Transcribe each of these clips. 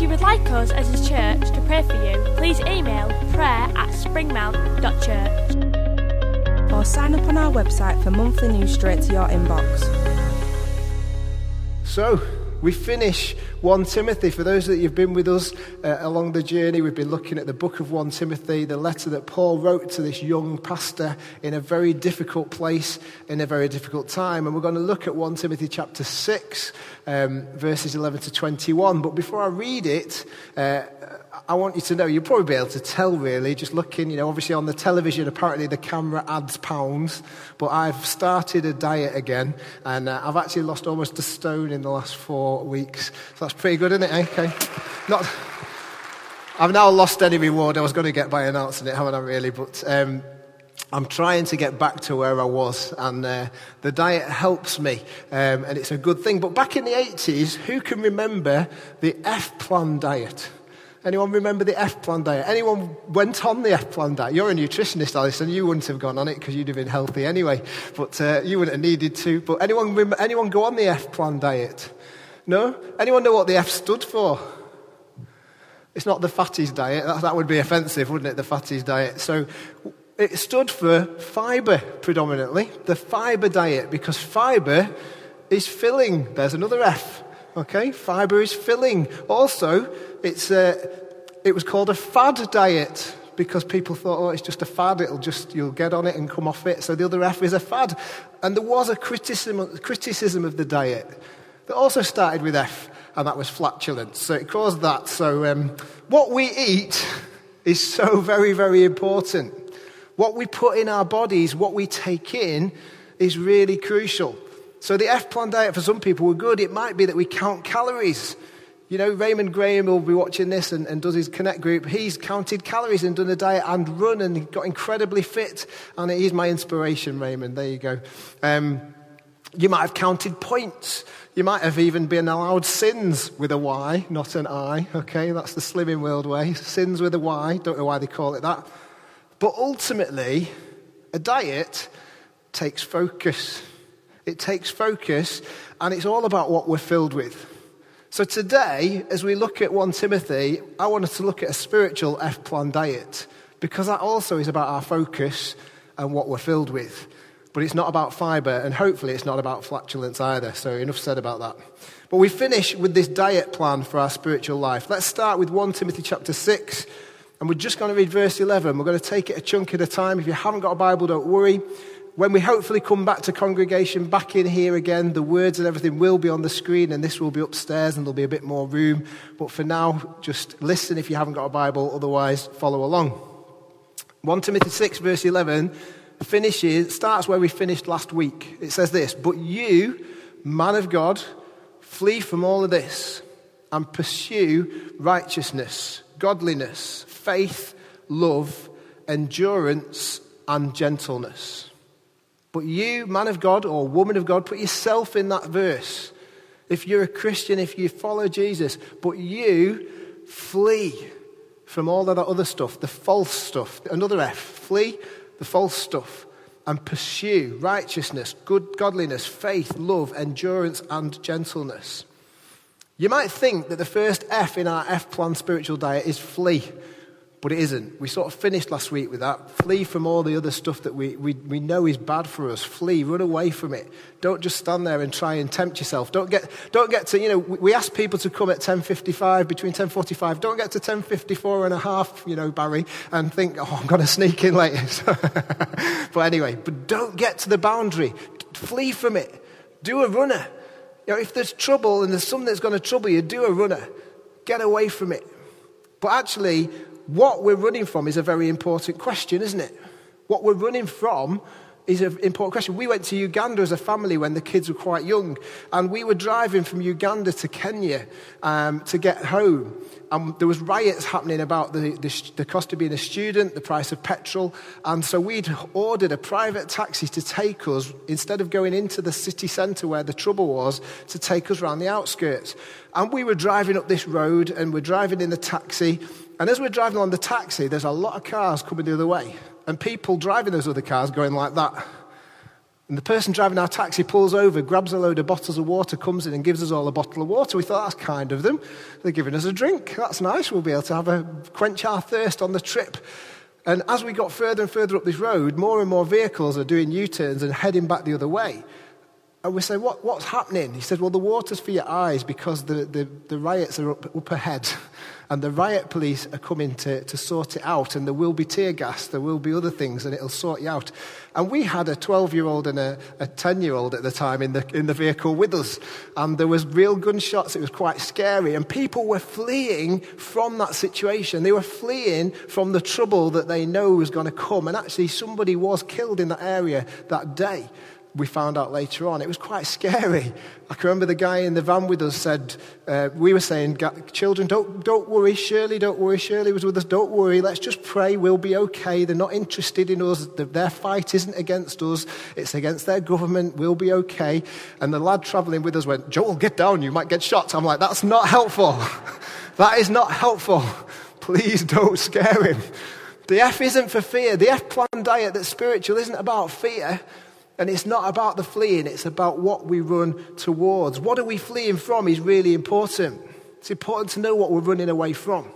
If you would like us as a church to pray for you, please email prayer at springmount.church. or sign up on our website for monthly news straight to your inbox. So, we finish 1 Timothy. For those that you've been with us uh, along the journey, we've been looking at the book of 1 Timothy, the letter that Paul wrote to this young pastor in a very difficult place, in a very difficult time. And we're going to look at 1 Timothy chapter 6, um, verses 11 to 21. But before I read it, uh, I want you to know, you'll probably be able to tell really, just looking, you know, obviously on the television, apparently the camera adds pounds, but I've started a diet again, and uh, I've actually lost almost a stone in the last four weeks. So that's pretty good, isn't it? eh? Okay. Not, I've now lost any reward I was going to get by announcing it, haven't I really? But um, I'm trying to get back to where I was, and uh, the diet helps me, um, and it's a good thing. But back in the 80s, who can remember the F plan diet? Anyone remember the F plan diet? Anyone went on the F plan diet? You're a nutritionist, Alison. You wouldn't have gone on it because you'd have been healthy anyway, but uh, you wouldn't have needed to. But anyone, anyone go on the F plan diet? No? Anyone know what the F stood for? It's not the fatties diet. That, that would be offensive, wouldn't it? The fatties diet. So it stood for fibre predominantly, the fibre diet, because fibre is filling. There's another F. Okay, fibre is filling. Also, it's uh, it was called a fad diet because people thought, oh, it's just a fad. It'll just you'll get on it and come off it. So the other F is a fad, and there was a criticism criticism of the diet that also started with F, and that was flatulence. So it caused that. So um, what we eat is so very very important. What we put in our bodies, what we take in, is really crucial. So the F plan diet for some people were good. It might be that we count calories. You know, Raymond Graham will be watching this and, and does his Connect group. He's counted calories and done a diet and run and got incredibly fit. And he's my inspiration, Raymond. There you go. Um, you might have counted points. You might have even been allowed Syns with a Y, not an I. Okay, that's the Slimming World way. Syns with a Y. Don't know why they call it that. But ultimately, a diet takes focus. It takes focus, and it's all about what we're filled with. So today, as we look at 1 Timothy, I wanted to look at a spiritual F plan diet because that also is about our focus and what we're filled with. But it's not about fibre, and hopefully it's not about flatulence either. So enough said about that. But we finish with this diet plan for our spiritual life. Let's start with 1 Timothy chapter 6, and we're just going to read verse 11. We're going to take it a chunk at a time. If you haven't got a Bible, don't worry. When we hopefully come back to congregation, back in here again, the words and everything will be on the screen, and this will be upstairs, and there'll be a bit more room. But for now, just listen if you haven't got a Bible, otherwise, follow along. 1 Timothy 6, verse 11, finishes, starts where we finished last week. It says this But you, man of God, flee from all of this and pursue righteousness, godliness, faith, love, endurance, and gentleness. But you, man of God or woman of God, put yourself in that verse. If you're a Christian, if you follow Jesus, but you flee from all of that other stuff, the false stuff. Another F, flee the false stuff and pursue righteousness, good godliness, faith, love, endurance, and gentleness. You might think that the first F in our F plan spiritual diet is flee, but it isn't. We sort of finished last week with that. Flee from all the other stuff that we, we, we know is bad for us. Flee, run away from it. Don't just stand there and try and tempt yourself. Don't get, don't get to, you know, we ask people to come at 10.55, between 10.45. Don't get to 10.54 and a half, you know, Barry, and think, oh, I'm going to sneak in later. but anyway, but don't get to the boundary. Flee from it. Do a runner. You know, if there's trouble and there's something that's going to trouble you, do a runner. Get away from it. But actually, what we're running from is a very important question, isn't it? What we're running from is an important question. We went to Uganda as a family when the kids were quite young, and we were driving from Uganda to Kenya um, to get home. And there was riots happening about the, the, the cost of being a student, the price of petrol. And so we'd ordered a private taxi to take us, instead of going into the city centre where the trouble was, to take us around the outskirts. And we were driving up this road and we're driving in the taxi. And as we're driving on the taxi, there's a lot of cars coming the other way. And people driving those other cars going like that. And the person driving our taxi pulls over, grabs a load of bottles of water, comes in and gives us all a bottle of water. We thought, that's kind of them. They're giving us a drink. That's nice. We'll be able to have a quench our thirst on the trip. And as we got further and further up this road, more and more vehicles are doing U turns and heading back the other way. And we say, what, What's happening? He said, Well, the water's for your eyes because the, the, the riots are up, up ahead. And the riot police are coming to, to sort it out. And there will be tear gas, there will be other things, and it'll sort you out. And we had a 12 year old and a 10 year old at the time in the, in the vehicle with us. And there was real gunshots. It was quite scary. And people were fleeing from that situation. They were fleeing from the trouble that they know was going to come. And actually, somebody was killed in that area that day we found out later on. It was quite scary. I can remember the guy in the van with us said, uh, we were saying, children, don't, don't worry, Shirley, don't worry. Shirley was with us, don't worry. Let's just pray, we'll be okay. They're not interested in us. Their fight isn't against us, it's against their government. We'll be okay. And the lad traveling with us went, Joel, get down, you might get shot. I'm like, that's not helpful. that is not helpful. Please don't scare him. The F isn't for fear. The F plan diet that's spiritual isn't about fear. And it's not about the fleeing, it's about what we run towards. What are we fleeing from is really important. It's important to know what we're running away from,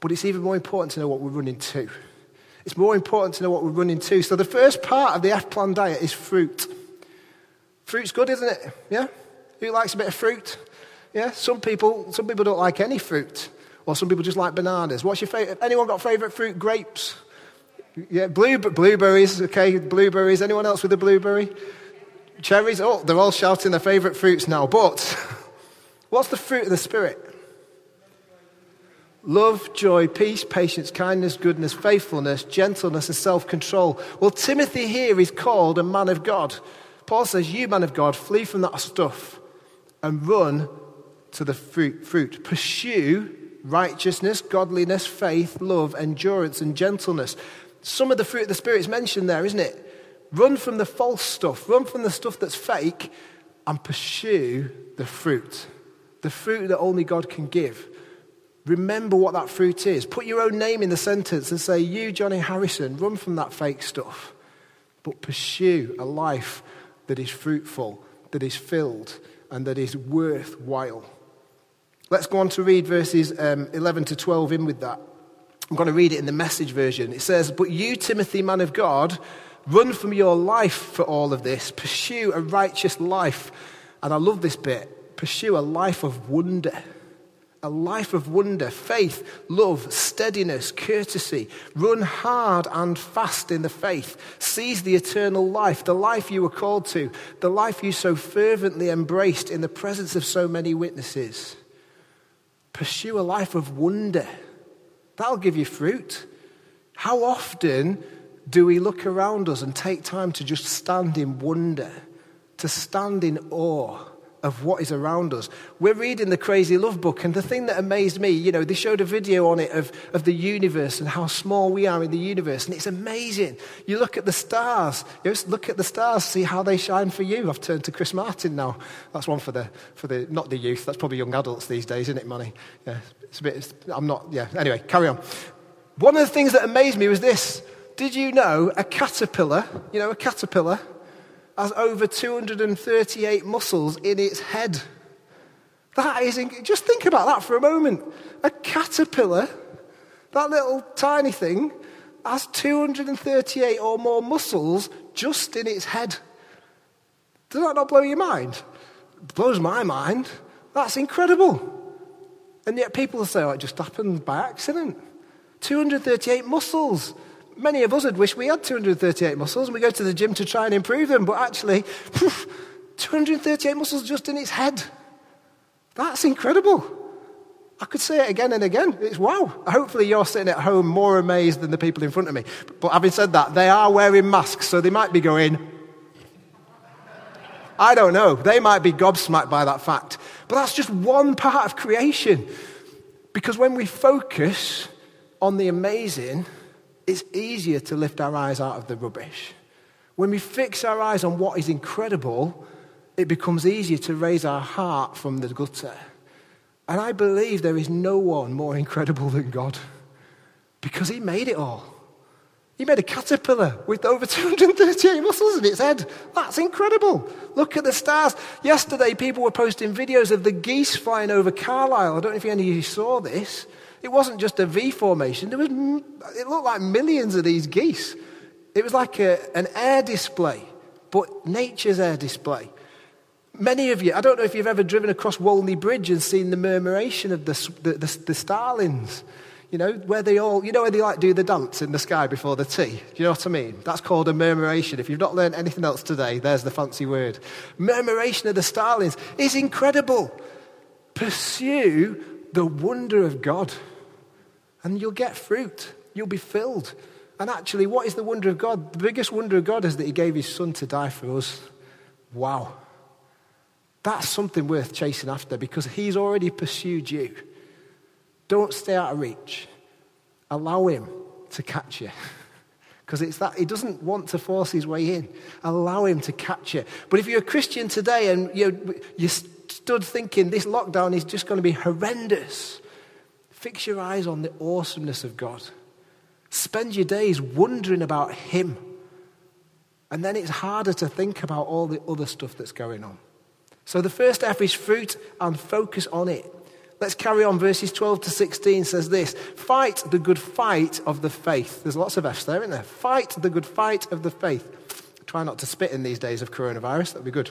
but it's even more important to know what we're running to. It's more important to know what we're running to. So the first part of the F plan diet is fruit. Fruit's good, isn't it? Yeah? Who likes a bit of fruit? Yeah? Some people, some people don't like any fruit. Or some people just like bananas. What's your favorite? Anyone got favorite fruit? Grapes? Yeah, blue, blueberries, okay, blueberries. Anyone else with a blueberry? Cherries? Oh, they're all shouting their favourite fruits now. But what's the fruit of the Spirit? Love, joy, peace, patience, kindness, goodness, faithfulness, gentleness, and self control. Well, Timothy here is called a man of God. Paul says, You, man of God, flee from that stuff and run to the fruit. fruit. Pursue righteousness, godliness, faith, love, endurance, and gentleness. Some of the fruit of the Spirit is mentioned there, isn't it? Run from the false stuff, run from the stuff that's fake, and pursue the fruit. The fruit that only God can give. Remember what that fruit is. Put your own name in the sentence and say, You, Johnny Harrison, run from that fake stuff, but pursue a life that is fruitful, that is filled, and that is worthwhile. Let's go on to read verses um, 11 to 12 in with that. I'm going to read it in the message version. It says, But you, Timothy, man of God, run from your life for all of this. Pursue a righteous life. And I love this bit. Pursue a life of wonder. A life of wonder, faith, love, steadiness, courtesy. Run hard and fast in the faith. Seize the eternal life, the life you were called to, the life you so fervently embraced in the presence of so many witnesses. Pursue a life of wonder. That'll give you fruit. How often do we look around us and take time to just stand in wonder, to stand in awe of what is around us? We're reading the Crazy Love book, and the thing that amazed me, you know, they showed a video on it of, of the universe and how small we are in the universe, and it's amazing. You look at the stars, you just look at the stars, see how they shine for you. I've turned to Chris Martin now. That's one for the, for the not the youth, that's probably young adults these days, isn't it, Money? Yeah, it's a bit, it's, I'm not, yeah. Anyway, carry on. One of the things that amazed me was this. Did you know a caterpillar, you know, a caterpillar has over 238 muscles in its head? That is, just think about that for a moment. A caterpillar, that little tiny thing, has 238 or more muscles just in its head. Does that not blow your mind? It blows my mind. That's incredible. And yet people say, oh, it just happened by accident. 238 muscles. Many of us would wish we had 238 muscles and we go to the gym to try and improve them, but actually, 238 muscles just in its head. That's incredible. I could say it again and again. It's wow. Hopefully, you're sitting at home more amazed than the people in front of me. But having said that, they are wearing masks, so they might be going, I don't know. They might be gobsmacked by that fact. But that's just one part of creation. Because when we focus on the amazing, it's easier to lift our eyes out of the rubbish. When we fix our eyes on what is incredible, it becomes easier to raise our heart from the gutter. And I believe there is no one more incredible than God because He made it all. He made a caterpillar with over 238 muscles in its head. That's incredible. Look at the stars. Yesterday, people were posting videos of the geese flying over Carlisle. I don't know if any of you saw this. It wasn't just a V formation, there was, it looked like millions of these geese. It was like a, an air display, but nature's air display. Many of you, I don't know if you've ever driven across Walney Bridge and seen the murmuration of the, the, the, the starlings. You know, where they all, you know, where they like do the dance in the sky before the tea. Do you know what I mean? That's called a murmuration. If you've not learned anything else today, there's the fancy word. Murmuration of the starlings is incredible. Pursue the wonder of God, and you'll get fruit. You'll be filled. And actually, what is the wonder of God? The biggest wonder of God is that He gave His Son to die for us. Wow. That's something worth chasing after because he's already pursued you. Don't stay out of reach. Allow him to catch you. Because it's that he doesn't want to force his way in. Allow him to catch you. But if you're a Christian today and you you stood thinking this lockdown is just going to be horrendous, fix your eyes on the awesomeness of God. Spend your days wondering about him. And then it's harder to think about all the other stuff that's going on. So the first F is fruit and focus on it. Let's carry on. Verses 12 to 16 says this Fight the good fight of the faith. There's lots of F's there, isn't there? Fight the good fight of the faith. Try not to spit in these days of coronavirus, that'd be good.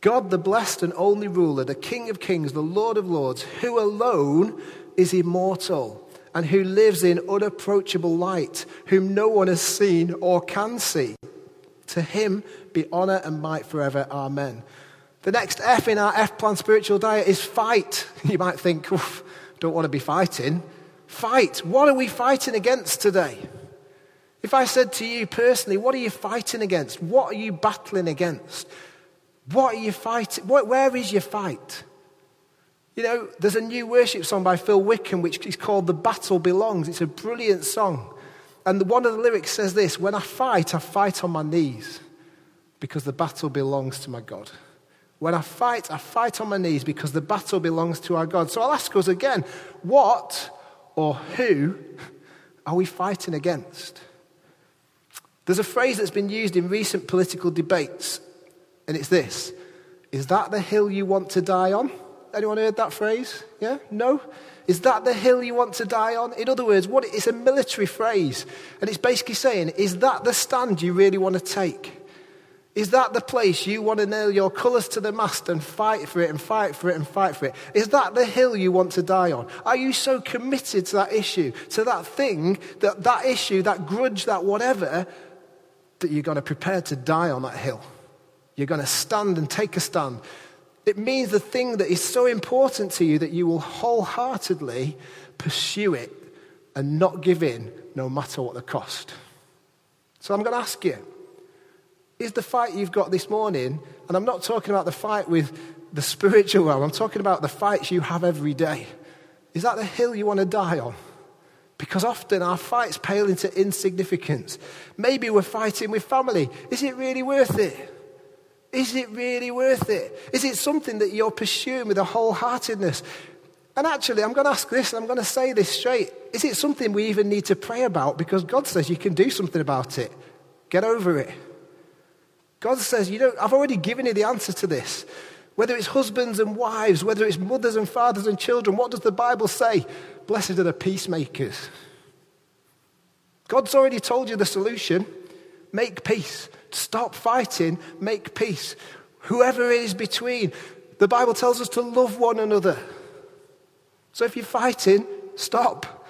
God, the blessed and only ruler, the King of kings, the Lord of lords, who alone is immortal and who lives in unapproachable light, whom no one has seen or can see. To him be honor and might forever. Amen. The next F in our F plan spiritual diet is fight. You might think, don't want to be fighting. Fight. What are we fighting against today? If I said to you personally, what are you fighting against? What are you battling against? What are you fighting? Where is your fight? You know, there's a new worship song by Phil Wickham which is called The Battle Belongs. It's a brilliant song. And one of the lyrics says this When I fight, I fight on my knees because the battle belongs to my God. When I fight, I fight on my knees because the battle belongs to our God. So I'll ask us again what or who are we fighting against? There's a phrase that's been used in recent political debates and it's this Is that the hill you want to die on? Anyone heard that phrase? Yeah? No? Is that the hill you want to die on? In other words, what it's a military phrase. And it's basically saying, is that the stand you really want to take? Is that the place you want to nail your colours to the mast and fight for it and fight for it and fight for it? Is that the hill you want to die on? Are you so committed to that issue, to that thing, that, that issue, that grudge, that whatever, that you're going to prepare to die on that hill? You're going to stand and take a stand. It means the thing that is so important to you that you will wholeheartedly pursue it and not give in no matter what the cost. So I'm going to ask you is the fight you've got this morning, and I'm not talking about the fight with the spiritual realm, I'm talking about the fights you have every day. Is that the hill you want to die on? Because often our fights pale into insignificance. Maybe we're fighting with family. Is it really worth it? Is it really worth it? Is it something that you're pursuing with a wholeheartedness? And actually, I'm going to ask this, and I'm going to say this straight. Is it something we even need to pray about? Because God says you can do something about it. Get over it. God says, you know, I've already given you the answer to this. Whether it's husbands and wives, whether it's mothers and fathers and children, what does the Bible say? Blessed are the peacemakers. God's already told you the solution. Make peace. Stop fighting. Make peace. Whoever it is between. The Bible tells us to love one another. So if you're fighting, stop.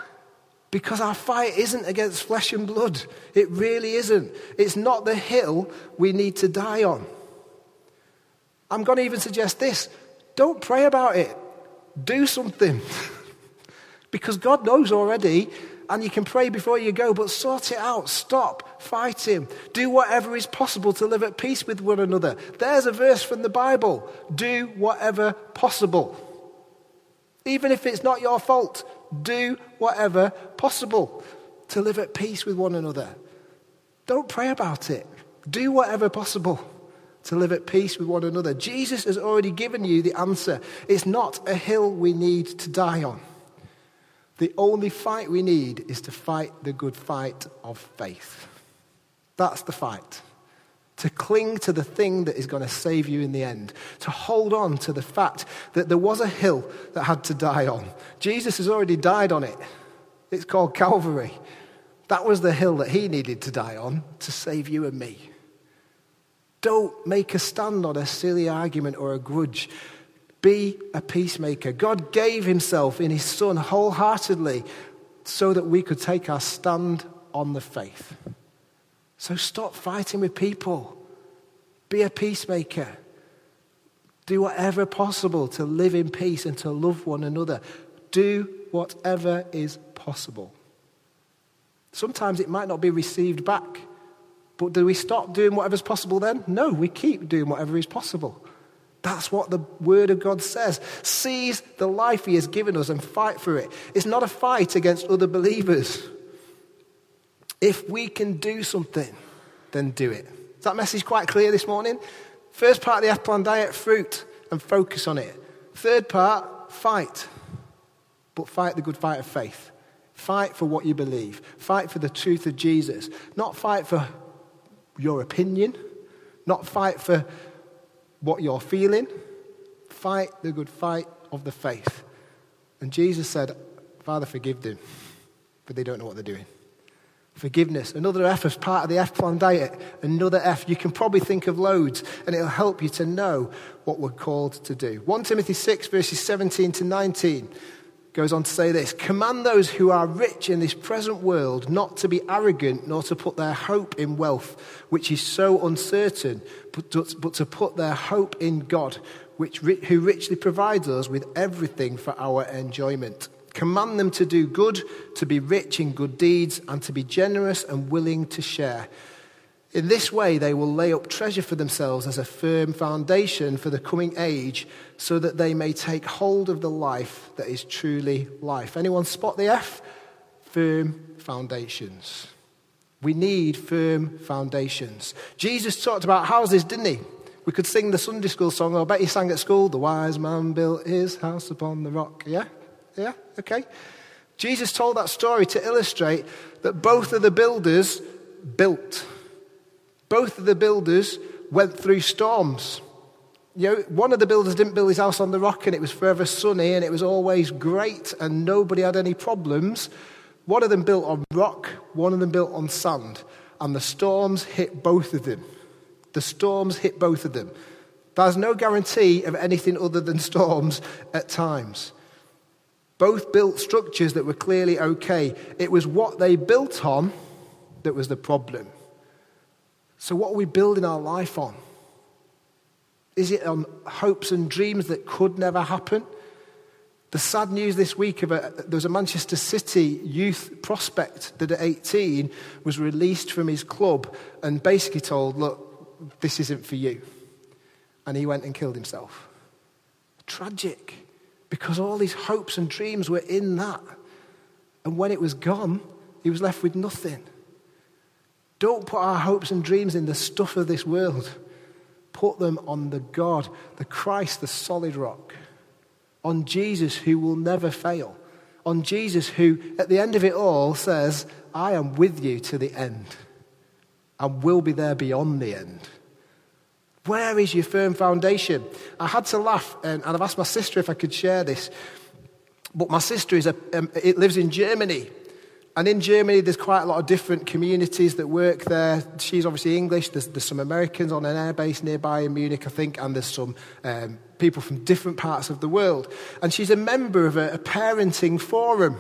Because our fight isn't against flesh and blood. It really isn't. It's not the hill we need to die on. I'm going to even suggest this don't pray about it, do something. because God knows already, and you can pray before you go, but sort it out. Stop fighting. Do whatever is possible to live at peace with one another. There's a verse from the Bible. Do whatever possible. Even if it's not your fault, do whatever possible to live at peace with one another. Don't pray about it. Do whatever possible to live at peace with one another. Jesus has already given you the answer. It's not a hill we need to die on. The only fight we need is to fight the good fight of faith. That's the fight. To cling to the thing that is going to save you in the end. To hold on to the fact that there was a hill that had to die on. Jesus has already died on it. It's called Calvary. That was the hill that he needed to die on to save you and me. Don't make a stand on a silly argument or a grudge. Be a peacemaker. God gave himself in his Son wholeheartedly so that we could take our stand on the faith. So stop fighting with people. Be a peacemaker. Do whatever possible to live in peace and to love one another. Do whatever is possible. Sometimes it might not be received back. But do we stop doing whatever's possible then? No, we keep doing whatever is possible. That's what the Word of God says. Seize the life He has given us and fight for it. It's not a fight against other believers. If we can do something, then do it. Is that message quite clear this morning? First part of the F plan diet, fruit and focus on it. Third part, fight. But fight the good fight of faith. Fight for what you believe. Fight for the truth of Jesus. Not fight for your opinion, not fight for what you're feeling. Fight the good fight of the faith. And Jesus said, Father, forgive them, but they don't know what they're doing. Forgiveness. Another F as part of the F plan diet. Another F. You can probably think of loads, and it'll help you to know what we're called to do. 1 Timothy 6, verses 17 to 19 goes on to say this Command those who are rich in this present world not to be arrogant, nor to put their hope in wealth, which is so uncertain, but to, but to put their hope in God, which, who richly provides us with everything for our enjoyment. Command them to do good, to be rich in good deeds, and to be generous and willing to share in this way, they will lay up treasure for themselves as a firm foundation for the coming age, so that they may take hold of the life that is truly life. Anyone spot the F? Firm foundations. We need firm foundations. Jesus talked about houses, didn't he? We could sing the Sunday school song, I bet he sang at school, The wise man built his house upon the rock. Yeah? Yeah? Okay. Jesus told that story to illustrate that both of the builders built. Both of the builders went through storms. You know, one of the builders didn't build his house on the rock and it was forever sunny and it was always great and nobody had any problems. One of them built on rock, one of them built on sand, and the storms hit both of them. The storms hit both of them. There's no guarantee of anything other than storms at times. Both built structures that were clearly okay. It was what they built on that was the problem. So, what are we building our life on? Is it on hopes and dreams that could never happen? The sad news this week of a, there was a Manchester City youth prospect that at 18 was released from his club and basically told, Look, this isn't for you. And he went and killed himself. Tragic, because all his hopes and dreams were in that. And when it was gone, he was left with nothing. Don't put our hopes and dreams in the stuff of this world. Put them on the God, the Christ, the solid rock. On Jesus, who will never fail. On Jesus, who at the end of it all says, I am with you to the end and will be there beyond the end. Where is your firm foundation? I had to laugh, and, I've asked my sister if I could share this. But my sister is a, um, it lives in Germany, And in Germany, there's quite a lot of different communities that work there. She's obviously English. There's, there's some Americans on an airbase nearby in Munich, I think, and there's some um, people from different parts of the world. And she's a member of a, a parenting forum.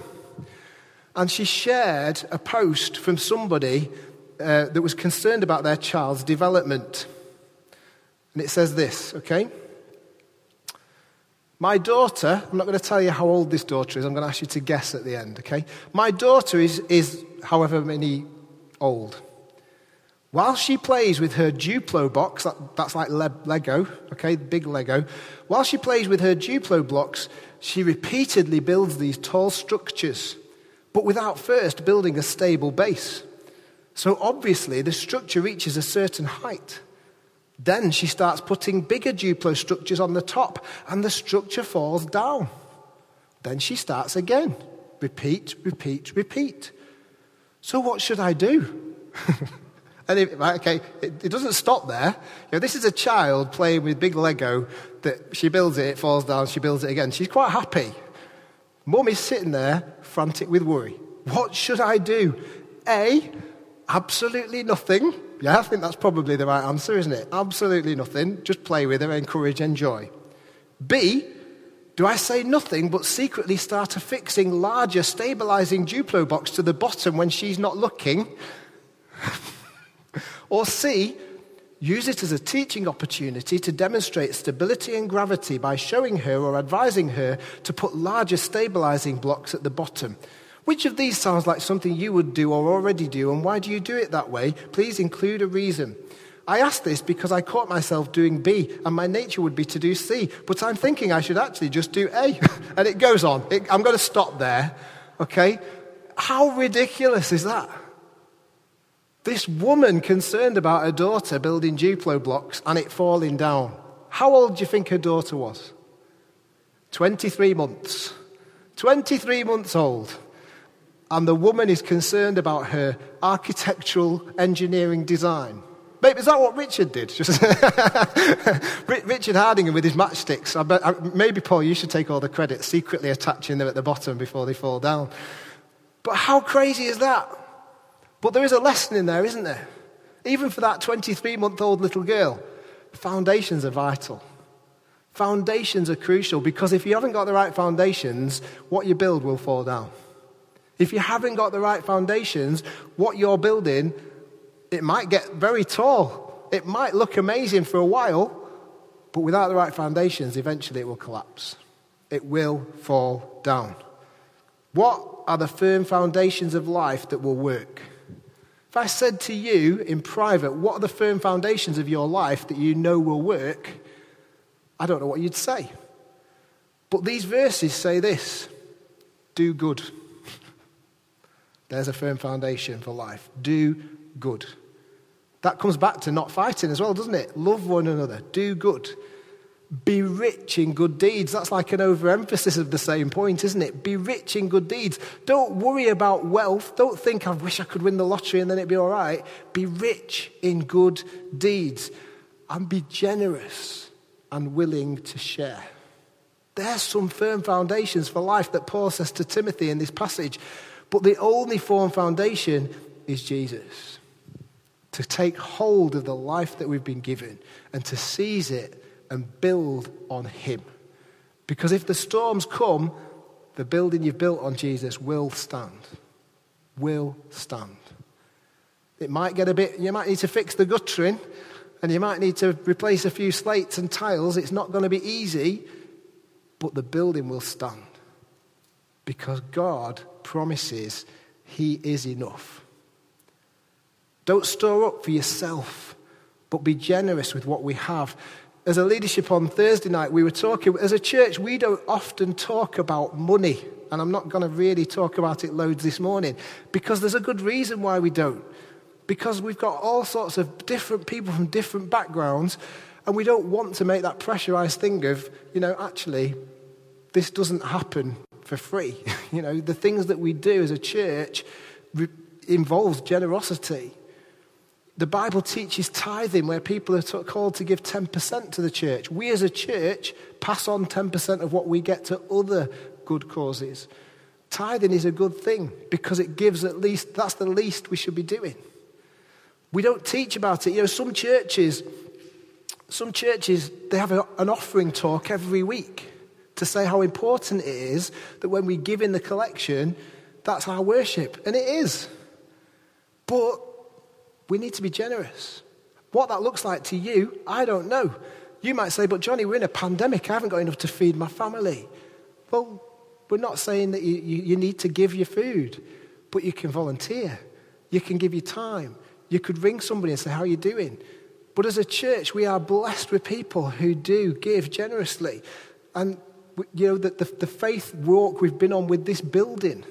And she shared a post from somebody uh, that was concerned about their child's development. And it says this, okay? My daughter, I'm not going to tell you how old this daughter is, I'm going to ask you to guess at the end, okay? My daughter is, is however many old. While she plays with her Duplo box, that, that's like le- Lego, okay, big Lego. While she plays with her Duplo blocks, she repeatedly builds these tall structures, but without first building a stable base. So obviously, the structure reaches a certain height. Then she starts putting bigger Duplo structures on the top, and the structure falls down. Then she starts again. Repeat, repeat, repeat. So, what should I do? and if, okay, it, it, doesn't stop there. You know, this is a child playing with big Lego that she builds it, it falls down, she builds it again. She's quite happy. Mum is sitting there, frantic with worry. What should I do? A, absolutely nothing. Yeah, I think that's probably the right answer, isn't it? Absolutely nothing. Just play with her, encourage, enjoy. B, do I say nothing but secretly start affixing larger stabilizing Duplo box to the bottom when she's not looking? or C, use it as a teaching opportunity to demonstrate stability and gravity by showing her or advising her to put larger stabilizing blocks at the bottom which of these sounds like something you would do or already do, and why do you do it that way? Please include a reason. I ask this because I caught myself doing B, and my nature would be to do C, but I'm thinking I should actually just do A. and it goes on. It, I'm going to stop there, okay? How ridiculous is that? This woman concerned about her daughter building Duplo blocks and it falling down. How old do you think her daughter was? 23 months. 23 months old and the woman is concerned about her architectural engineering design. Maybe, is that what Richard did? Richard Hardingham with his matchsticks. I bet, maybe, Paul, you should take all the credit, secretly attaching them at the bottom before they fall down. But how crazy is that? But there is a lesson in there, isn't there? Even for that 23 month old little girl, foundations are vital. Foundations are crucial because if you haven't got the right foundations, what you build will fall down. If you haven't got the right foundations, what you're building, it might get very tall. It might look amazing for a while, but without the right foundations, eventually it will collapse. It will fall down. What are the firm foundations of life that will work? If I said to you in private, what are the firm foundations of your life that you know will work? I don't know what you'd say. But these verses say this do good. There's a firm foundation for life. Do good. That comes back to not fighting as well, doesn't it? Love one another. Do good. Be rich in good deeds. That's like an overemphasis of the same point, isn't it? Be rich in good deeds. Don't worry about wealth. Don't think, I wish I could win the lottery and then it'd be all right. Be rich in good deeds and be generous and willing to share. There's some firm foundations for life that Paul says to Timothy in this passage. But the only firm foundation is Jesus. To take hold of the life that we've been given and to seize it and build on Him. Because if the storms come, the building you've built on Jesus will stand. Will stand. It might get a bit, you might need to fix the guttering and you might need to replace a few slates and tiles. It's not going to be easy, but the building will stand. Because God promises He is enough. Don't store up for yourself, but be generous with what we have. As a leadership on Thursday night, we were talking, as a church, we don't often talk about money. And I'm not going to really talk about it loads this morning because there's a good reason why we don't. Because we've got all sorts of different people from different backgrounds, and we don't want to make that pressurized thing of, you know, actually, this doesn't happen for free. you know, the things that we do as a church re- involves generosity. The Bible teaches tithing, where people are t- called to give 10% to the church. We as a church pass on 10% of what we get to other good causes. Tithing is a good thing because it gives at least, that's the least we should be doing. We don't teach about it. You know, some churches, some churches, they have a, an offering talk every week to say how important it is that when we give in the collection, that's our worship. And it is. But we need to be generous. What that looks like to you, I don't know. You might say, but Johnny, we're in a pandemic. I haven't got enough to feed my family. Well, we're not saying that you, you, you need to give your food, but you can volunteer. You can give your time. You could ring somebody and say, How are you doing? But as a church, we are blessed with people who do give generously. And, you know, the, the, the faith walk we've been on with this building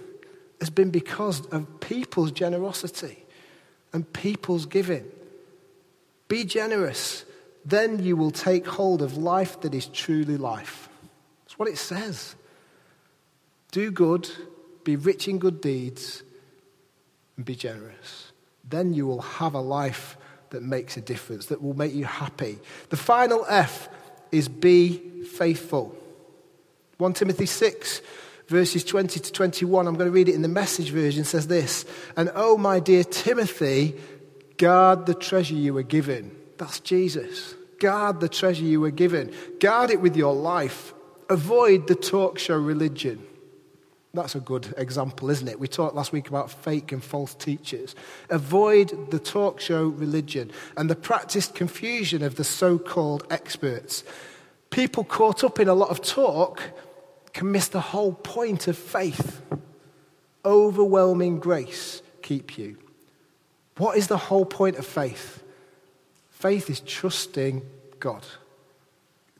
has been because of people's generosity and people's giving. Be generous, then you will take hold of life that is truly life. That's what it says. Do good, be rich in good deeds, and be generous. Then you will have a life that makes a difference, that will make you happy. The final F is be faithful. 1 Timothy 6, verses 20 to 21, I'm going to read it in the message version, says this And oh, my dear Timothy, guard the treasure you were given. That's Jesus. Guard the treasure you were given. Guard it with your life. Avoid the talk show religion. That's a good example, isn't it? We talked last week about fake and false teachers. Avoid the talk show religion and the practiced confusion of the so called experts. People caught up in a lot of talk can miss the whole point of faith. Overwhelming grace keep you. What is the whole point of faith? Faith is trusting God.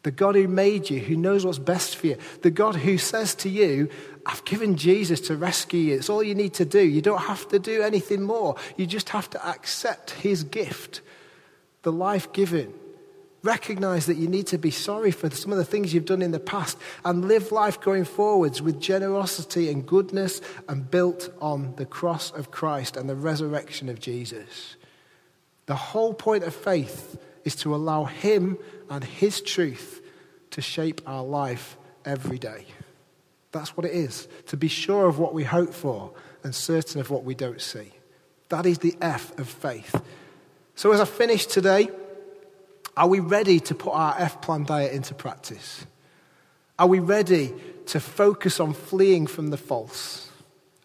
The God who made you, who knows what's best for you. The God who says to you, I've given Jesus to rescue you. It's all you need to do. You don't have to do anything more. You just have to accept his gift, the life given Recognize that you need to be sorry for some of the things you've done in the past and live life going forwards with generosity and goodness and built on the cross of Christ and the resurrection of Jesus. The whole point of faith is to allow Him and His truth to shape our life every day. That's what it is to be sure of what we hope for and certain of what we don't see. That is the F of faith. So, as I finish today, are we ready to put our F plan diet into practice? Are we ready to focus on fleeing from the false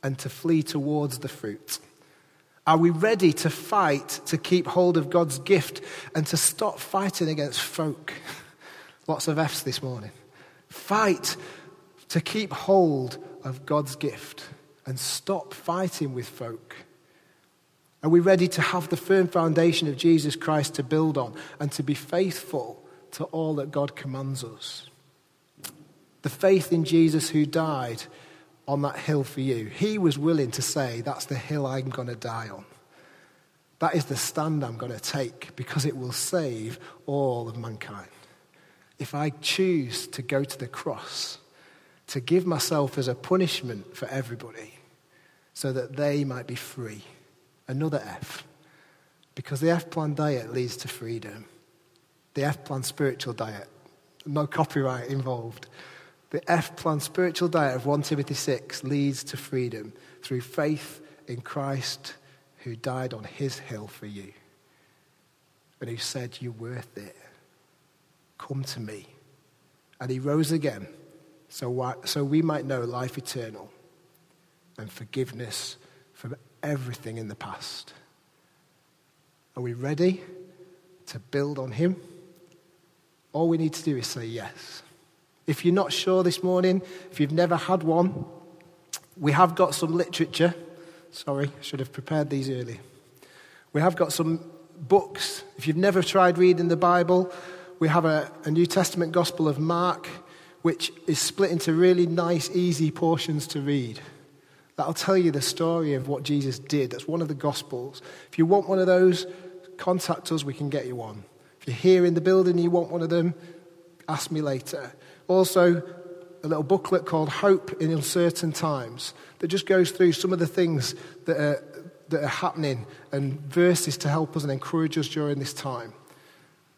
and to flee towards the fruit? Are we ready to fight to keep hold of God's gift and to stop fighting against folk? Lots of F's this morning. Fight to keep hold of God's gift and stop fighting with folk. Are we ready to have the firm foundation of Jesus Christ to build on and to be faithful to all that God commands us? The faith in Jesus who died on that hill for you. He was willing to say, That's the hill I'm going to die on. That is the stand I'm going to take because it will save all of mankind. If I choose to go to the cross, to give myself as a punishment for everybody so that they might be free another F. Because the F plan diet leads to freedom. The F plan spiritual diet, no copyright involved. The F plan spiritual diet of 1 Timothy 6 leads to freedom through faith in Christ who died on his hill for you and who said, You're worth it. Come to me. And he rose again so, so we might know life eternal and forgiveness everything in the past. Are we ready to build on Him? All we need to do is say yes. If you're not sure this morning, if you've never had one, we have got some literature. Sorry, I should have prepared these earlier. We have got some books. If you've never tried reading the Bible, we have a, a New Testament Gospel of Mark, which is split into really nice, easy portions to read. That'll tell you the story of what Jesus did. That's one of the Gospels. If you want one of those, contact us, we can get you one. If you're here in the building and you want one of them, ask me later. Also, a little booklet called Hope in Uncertain Times that just goes through some of the things that are, that are happening and verses to help us and encourage us during this time.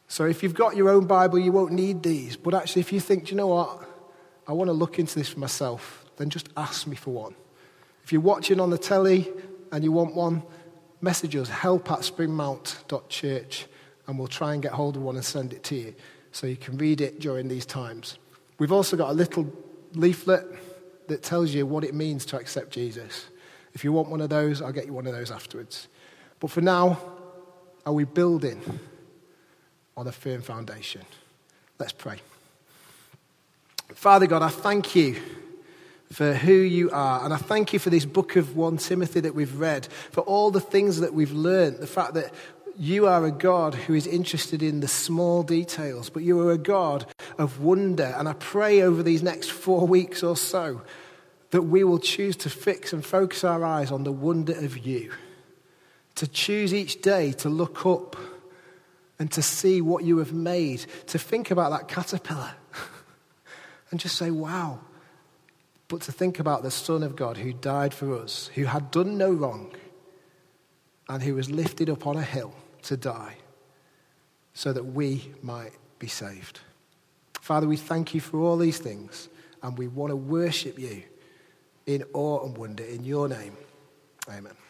So if you've got your own Bible, you won't need these. But actually, if you think, you know what, I want to look into this for myself, then just ask me for one. If you're watching on the telly and you want one, message us help at springmount.church and we'll try and get hold of one and send it to you so you can read it during these times. We've also got a little leaflet that tells you what it means to accept Jesus. If you want one of those, I'll get you one of those afterwards. But for now, are we building on a firm foundation? Let's pray. Father God, I thank you for who you are. And I thank you for this book of 1 Timothy that we've read, for all the things that we've learned, the fact that you are a God who is interested in the small details, but you are a God of wonder. And I pray over these next four weeks or so that we will choose to fix and focus our eyes on the wonder of you, to choose each day to look up and to see what you have made, to think about that caterpillar and just say, wow, but to think about the Son of God who died for us, who had done no wrong, and who was lifted up on a hill to die so that we might be saved. Father, we thank you for all these things, and we want to worship you in awe and wonder in your name. Amen.